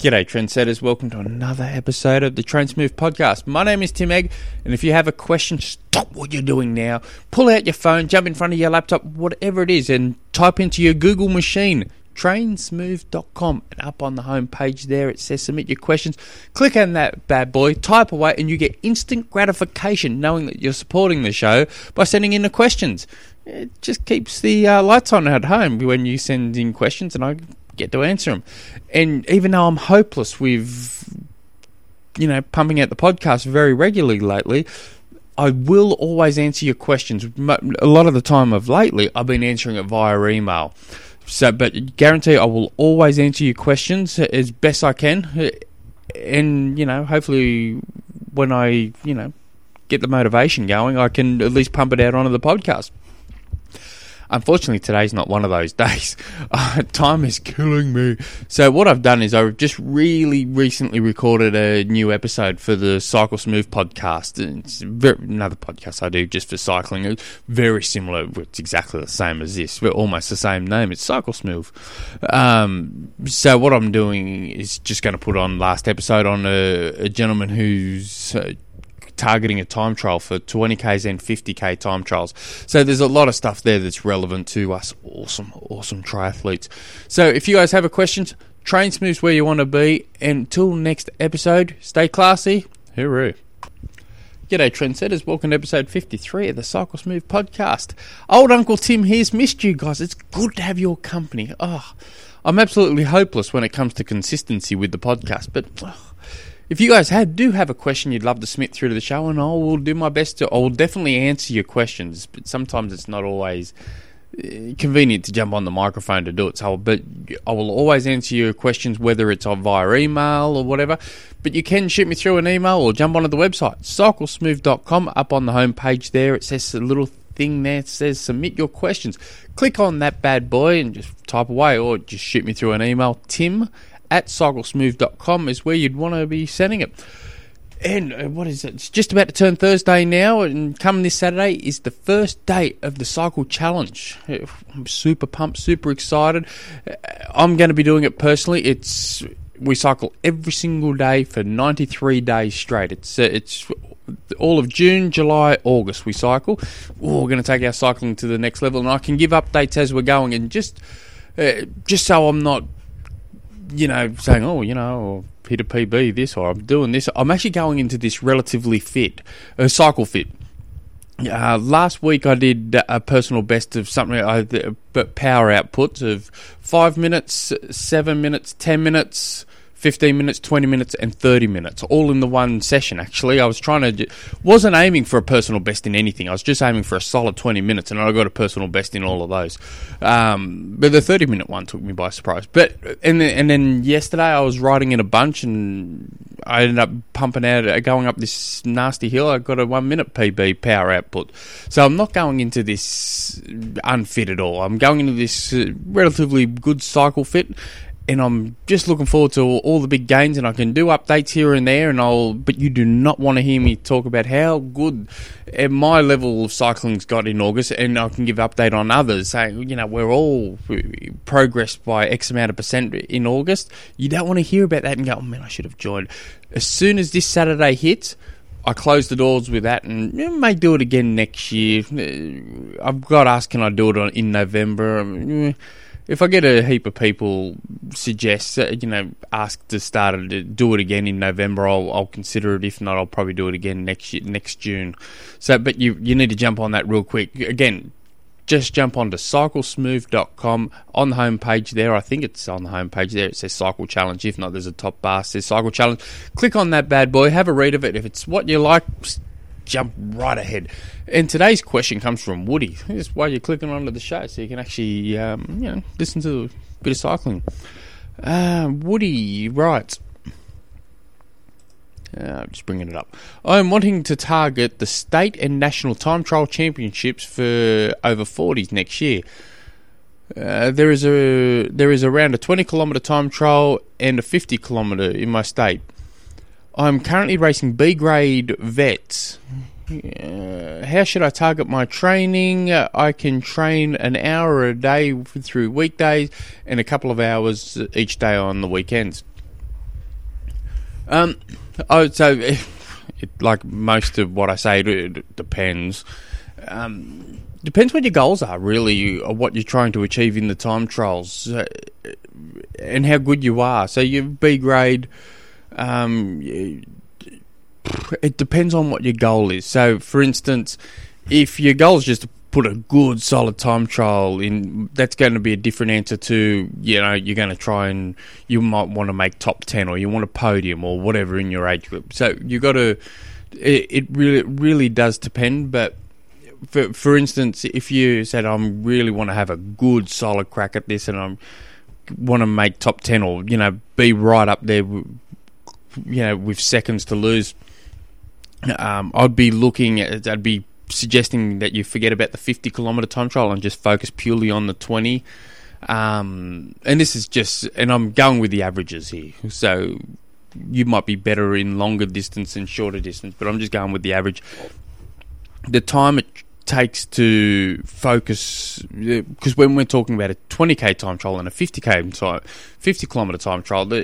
G'day, trendsetters. Welcome to another episode of the Smooth podcast. My name is Tim Egg, and if you have a question, stop what you're doing now. Pull out your phone, jump in front of your laptop, whatever it is, and type into your Google machine trainsmooth.com and up on the home page there it says submit your questions click on that bad boy type away and you get instant gratification knowing that you're supporting the show by sending in the questions it just keeps the uh, lights on at home when you send in questions and i get to answer them and even though i'm hopeless with you know pumping out the podcast very regularly lately I will always answer your questions. A lot of the time of lately, I've been answering it via email. So, but guarantee I will always answer your questions as best I can, and you know, hopefully, when I you know get the motivation going, I can at least pump it out onto the podcast. Unfortunately, today's not one of those days. Uh, time is killing me. So, what I've done is I've just really recently recorded a new episode for the Cycle Smooth podcast. It's very, another podcast I do just for cycling. It's very similar. It's exactly the same as this. We're almost the same name. It's Cycle Smooth. Um, so, what I'm doing is just going to put on last episode on a, a gentleman who's. Uh, targeting a time trial for 20Ks and 50K time trials. So there's a lot of stuff there that's relevant to us awesome, awesome triathletes. So if you guys have a questions, train smooths where you want to be. Until next episode, stay classy. Hooroo. G'day, trendsetters. Welcome to episode 53 of the Cycle Smooth podcast. Old Uncle Tim here's missed you guys. It's good to have your company. Oh, I'm absolutely hopeless when it comes to consistency with the podcast, but oh, if you guys had do have a question you'd love to submit through to the show, and I will do my best to. I will definitely answer your questions, but sometimes it's not always uh, convenient to jump on the microphone to do it. So, but I will always answer your questions, whether it's via email or whatever. But you can shoot me through an email or jump onto the website cyclesmooth.com. Up on the homepage there, it says a little thing there that says submit your questions. Click on that bad boy and just type away, or just shoot me through an email. Tim at cyclesmooth.com is where you'd want to be sending it. And uh, what is it? It's just about to turn Thursday now, and coming this Saturday is the first day of the Cycle Challenge. I'm super pumped, super excited. Uh, I'm going to be doing it personally. It's we cycle every single day for 93 days straight. It's uh, it's all of June, July, August we cycle. Oh, we're going to take our cycling to the next level, and I can give updates as we're going, and just uh, just so I'm not you know, saying, oh, you know, hit a PB this or I'm doing this. I'm actually going into this relatively fit, a uh, cycle fit. Uh, last week I did a personal best of something, uh, but power outputs of five minutes, seven minutes, ten minutes, 15 minutes, 20 minutes, and 30 minutes, all in the one session. Actually, I was trying to, wasn't aiming for a personal best in anything. I was just aiming for a solid 20 minutes, and I got a personal best in all of those. Um, but the 30 minute one took me by surprise. But and then, and then yesterday I was riding in a bunch, and I ended up pumping out, uh, going up this nasty hill. I got a one minute PB power output. So I'm not going into this unfit at all. I'm going into this uh, relatively good cycle fit and I'm just looking forward to all, the big gains, and I can do updates here and there, and I'll. But you do not want to hear me talk about how good eh, my level of cycling's got in August, and I can give update on others, saying you know we're all progressed by X amount of percent in August. You don't want to hear about that and go, oh man, I should have joined. As soon as this Saturday hits. I close the doors with that and may do it again next year. Eh, I've got asked, can I do it in November? Um, if I get a heap of people suggest, uh, you know, ask to start to do it again in November, I'll, I'll consider it. If not, I'll probably do it again next year, next June. So, but you you need to jump on that real quick. Again, just jump onto cyclesmooth.com on the home page there. I think it's on the home page there. It says Cycle Challenge. If not, there's a top bar says Cycle Challenge. Click on that bad boy. Have a read of it. If it's what you like, jump right ahead. And today's question comes from Woody. That's why you're clicking onto the show, so you can actually um, you know listen to a bit of cycling. Uh, Woody writes. Uh, just bringing it up. I'm wanting to target the state and national time trial championships for over 40s next year. Uh, there is a there is around a 20 kilometre time trial and a 50 kilometre in my state. I'm currently racing B grade vets. Uh, how should I target my training? I can train an hour a day through weekdays and a couple of hours each day on the weekends. Um, oh, so it, it, like most of what I say, it, it depends. Um, depends what your goals are, really, what you're trying to achieve in the time trials, uh, and how good you are. So your B grade, um, it depends on what your goal is. So, for instance, if your goal is just to put a good solid time trial in that's going to be a different answer to you know you're going to try and you might want to make top 10 or you want a podium or whatever in your age group so you got to it, it really really does depend but for for instance if you said I really want to have a good solid crack at this and I want to make top 10 or you know be right up there you know with seconds to lose um, I'd be looking at I'd be suggesting that you forget about the 50 kilometer time trial and just focus purely on the 20. Um, and this is just, and I'm going with the averages here. So you might be better in longer distance and shorter distance, but I'm just going with the average. The time it takes to focus, uh, because when we're talking about a 20k time trial and a 50k time, 50 kilometer time trial, uh,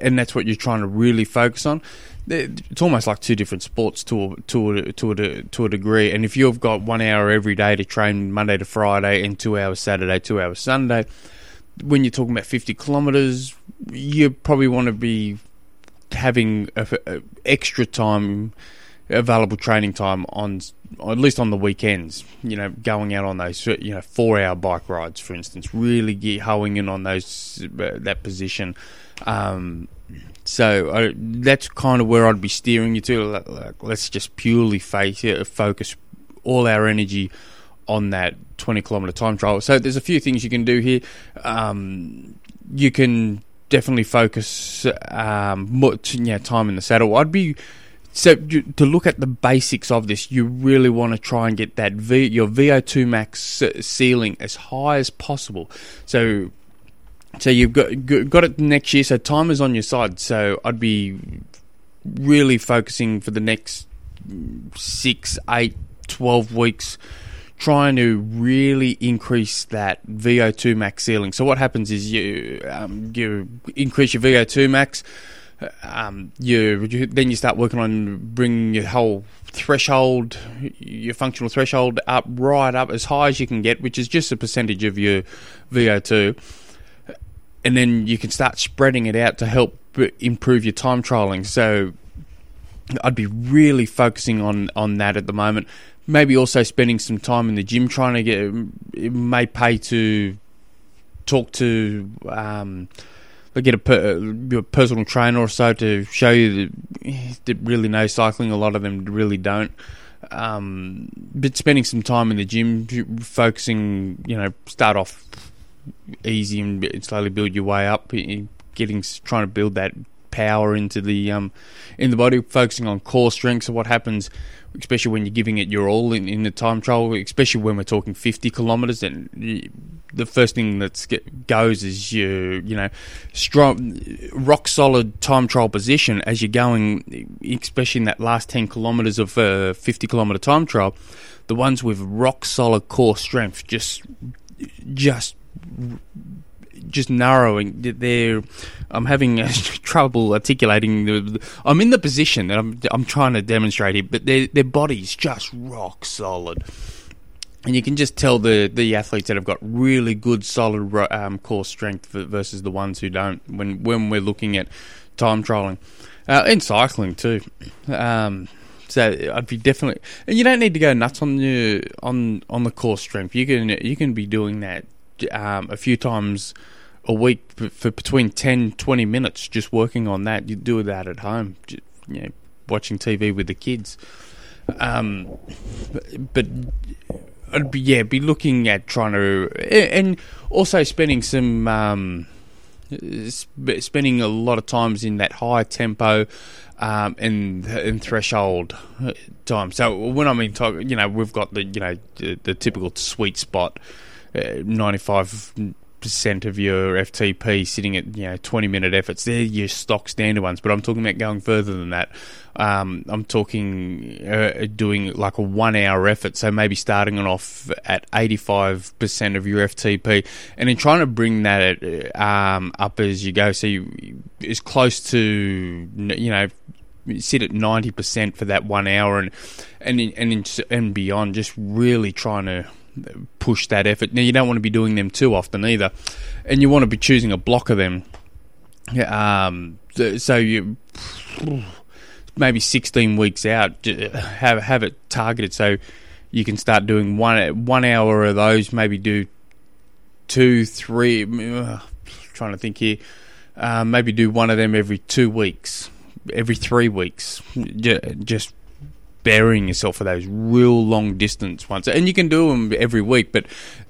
and that's what you're trying to really focus on, it's almost like two different sports to a, to a, to a, to a degree. And if you've got one hour every day to train Monday to Friday and two hours Saturday, two hours Sunday, when you're talking about 50 kilometers, you probably want to be having a, a extra time available training time on at least on the weekends you know going out on those you know 4 hour bike rides for instance really get hoeing in on those uh, that position um, so uh, that's kind of where I'd be steering you to. Like, let's just purely face, uh, focus all our energy on that 20 kilometer time trial. So there's a few things you can do here. Um, you can definitely focus um, more, yeah, time in the saddle. I'd be so to look at the basics of this, you really want to try and get that v, your VO2 max ceiling as high as possible. So so you've got got it next year. So time is on your side. So I'd be really focusing for the next six, eight, twelve weeks, trying to really increase that VO2 max ceiling. So what happens is you um, you increase your VO2 max. Um, you, you, then you start working on bringing your whole threshold, your functional threshold up right up as high as you can get, which is just a percentage of your VO2 and then you can start spreading it out to help improve your time trialing. So I'd be really focusing on on that at the moment. Maybe also spending some time in the gym trying to get. It may pay to talk to. Um, get a, per, personal trainer or so to show you that, that really know cycling. A lot of them really don't. Um, but spending some time in the gym, focusing, you know, start off easy and slowly build your way up. Getting trying to build that power into the um, in the body, focusing on core strength. So what happens, especially when you're giving it your all in, in the time trial, especially when we're talking 50 kilometers, and the first thing that goes is your you know strong, rock solid time trial position as you're going, especially in that last 10 kilometers of a 50 kilometer time trial. The ones with rock solid core strength just just just narrowing. They're, I'm having uh, trouble articulating. The, I'm in the position that I'm, I'm trying to demonstrate here, but their their body's just rock solid, and you can just tell the the athletes that have got really good solid um, core strength versus the ones who don't. When when we're looking at time trialing, uh, in cycling too. Um, so I'd be definitely, and you don't need to go nuts on the on on the core strength. You can you can be doing that um, a few times a week for between 10 20 minutes just working on that you do that at home you know, watching tv with the kids um, but I'd be, yeah be looking at trying to and also spending some um, spending a lot of times in that high tempo um, and and threshold time. So when I mean, you know, we've got the you know the, the typical sweet spot 95 percent of your FTP sitting at you know 20 minute efforts. They're your stock standard ones, but I'm talking about going further than that. Um, I'm talking uh, doing like a one hour effort, so maybe starting it off at 85% of your FTP, and then trying to bring that um, up as you go, so you, as close to you know sit at 90% for that one hour and and and and beyond just really trying to push that effort. Now you don't want to be doing them too often either, and you want to be choosing a block of them. Um, so you maybe 16 weeks out have have it targeted so you can start doing one one hour of those. Maybe do two, three. Trying to think here. Uh, maybe do one of them every two weeks, every three weeks. Just burying yourself for those real long distance ones. And you can do them every week, but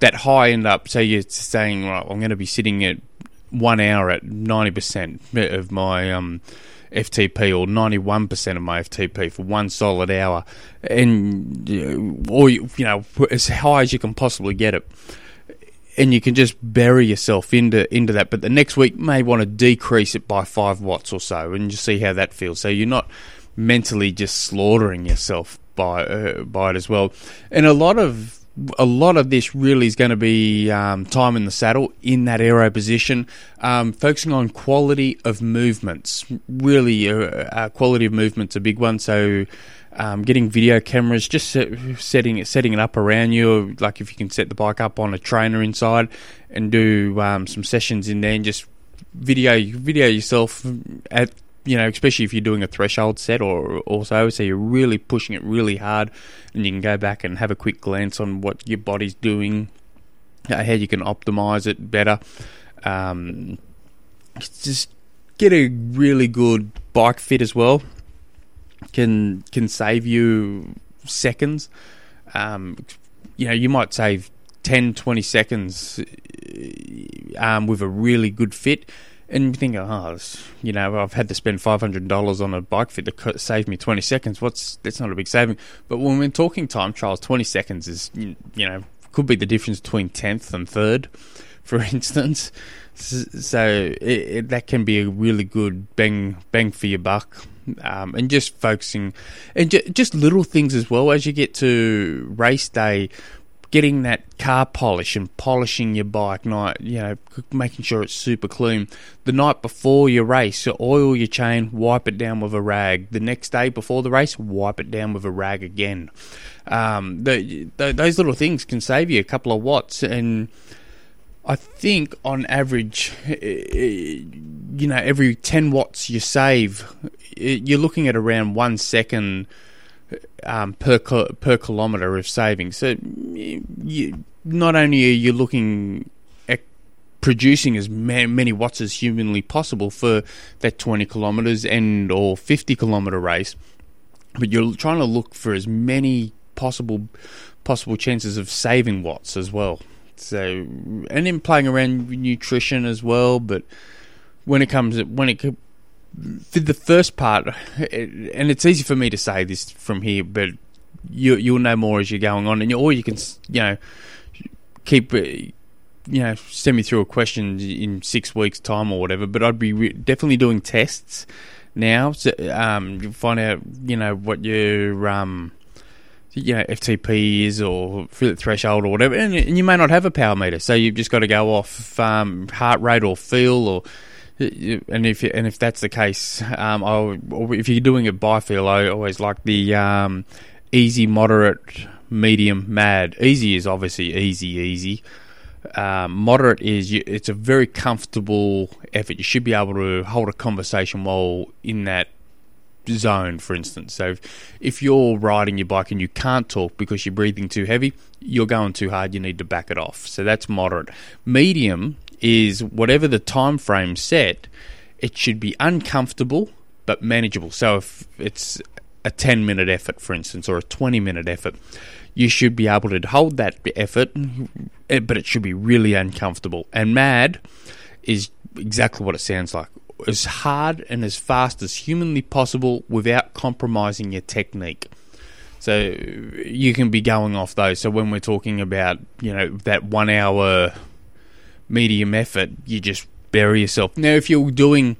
that high end up, say you're saying, right, I'm going to be sitting at one hour at 90% of my um, FTP or 91% of my FTP for one solid hour. And, or, you know, as high as you can possibly get it and you can just bury yourself into into that. But the next week may want to decrease it by five watts or so, and just see how that feels. So you're not mentally just slaughtering yourself by uh, by it as well. And a lot of a lot of this really is going to be um, time in the saddle in that aero position, um, focusing on quality of movements. Really, uh, uh, quality of movements a big one. So. Um, getting video cameras, just set, setting it setting it up around you. Like if you can set the bike up on a trainer inside and do um, some sessions in there, and just video video yourself at you know, especially if you're doing a threshold set or also, so you're really pushing it really hard, and you can go back and have a quick glance on what your body's doing, uh, how you can optimize it better. Um, just get a really good bike fit as well. Can can save you seconds. Um, you know, you might save 10, 20 seconds um, with a really good fit and you think, oh, you know, I've had to spend five hundred dollars on a bike fit to save me twenty seconds. What's that's not a big saving. But when we're talking time trials, twenty seconds is you know could be the difference between tenth and third, for instance. So it, it, that can be a really good bang bang for your buck. Um, and just focusing, and ju- just little things as well as you get to race day getting that car polish and polishing your bike night, you know, making sure it's super clean. The night before your race, you oil your chain, wipe it down with a rag. The next day before the race, wipe it down with a rag again. Um, the, the, those little things can save you a couple of watts and. I think on average, you know, every 10 watts you save, you're looking at around one second um, per per kilometre of saving. So you, not only are you looking at producing as many watts as humanly possible for that 20 kilometres and or 50 kilometre race, but you're trying to look for as many possible possible chances of saving watts as well. So and then playing around with nutrition as well, but when it comes when it for the first part, and it's easy for me to say this from here, but you you'll know more as you're going on, and you, or you can you know keep uh, you know send me through a question in six weeks time or whatever. But I'd be re- definitely doing tests now, to um, find out you know what your um you know FTP is or threshold or whatever, and, and you may not have a power meter, so you've just got to go off um, heart rate or feel or and if and if that's the case, um, I'll, if you're doing a by feel, I always like the um, easy, moderate, medium, mad. Easy is obviously easy, easy. Um, moderate is you, it's a very comfortable effort. You should be able to hold a conversation while in that zone, for instance. So if, if you're riding your bike and you can't talk because you're breathing too heavy, you're going too hard. You need to back it off. So that's moderate. Medium is whatever the time frame set, it should be uncomfortable but manageable. So if it's a 10 minute effort, for instance, or a 20 minute effort, you should be able to hold that effort, eh, but it should be really uncomfortable. And mad is exactly what it sounds like as hard and as fast as humanly possible without compromising your technique. So you can be going off those. So when we're talking about, you know, that one hour medium effort, you just bury yourself. Now, if you're doing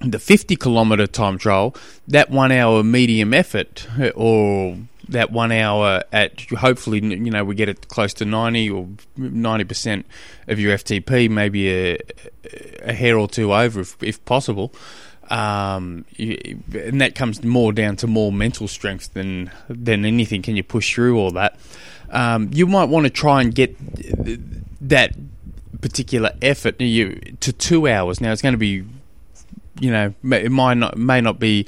the 50 kilometer time trial, that one hour medium effort or that one hour at hopefully you know we get it close to 90 or 90% of your FTP maybe a, a hair or two over if, if possible um, and that comes more down to more mental strength than than anything can you push through all that um, you might want to try and get that particular effort you to 2 hours now it's going to be you know it might not may not be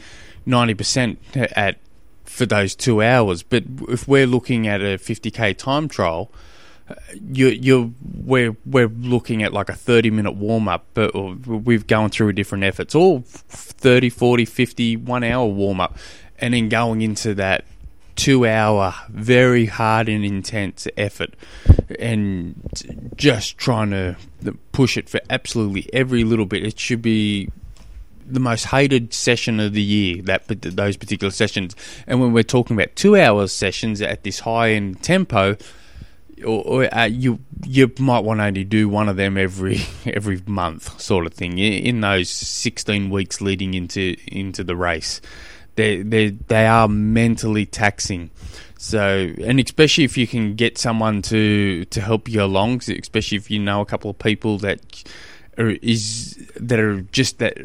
90% at for those two hours. But if we're looking at a 50k time trial, you you we're we're looking at like a 30 minute warm up, but we've gone through different efforts, all 30, 40, 50, one hour warm up, and then going into that two hour very hard and intense effort and just trying to push it for absolutely every little bit. It should be the most hated session of the year. That those particular sessions, and when we're talking about two hours sessions at this high end tempo, or, or uh, you you might want to only do one of them every every month, sort of thing. In those sixteen weeks leading into into the race, they they they are mentally taxing. So, and especially if you can get someone to to help you along, especially if you know a couple of people that are, is that are just that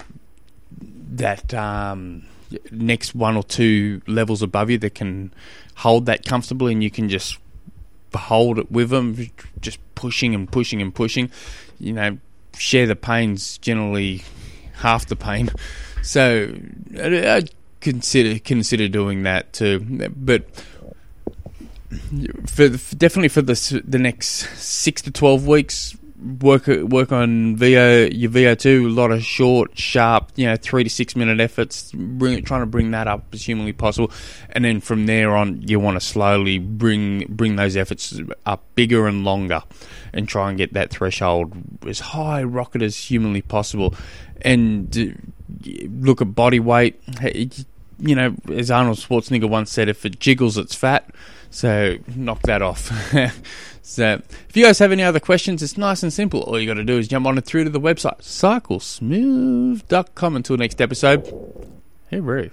that um, next one or two levels above you that can hold that comfortably, and you can just hold it with them, just pushing and pushing and pushing. You know, share the pains generally half the pain. So I consider consider doing that too, but. For, definitely for the the next six to twelve weeks, work work on VO your VO two. A lot of short, sharp, you know, three to six minute efforts. Bring trying to bring that up as humanly possible, and then from there on, you want to slowly bring bring those efforts up bigger and longer, and try and get that threshold as high rocket as humanly possible, and uh, look at body weight. You know, as Arnold Schwarzenegger once said, if it jiggles, it's fat. So knock that off. so if you guys have any other questions, it's nice and simple. All you got to do is jump on it through to the website, cyclesmooth.com. Until next episode, hey, Roo.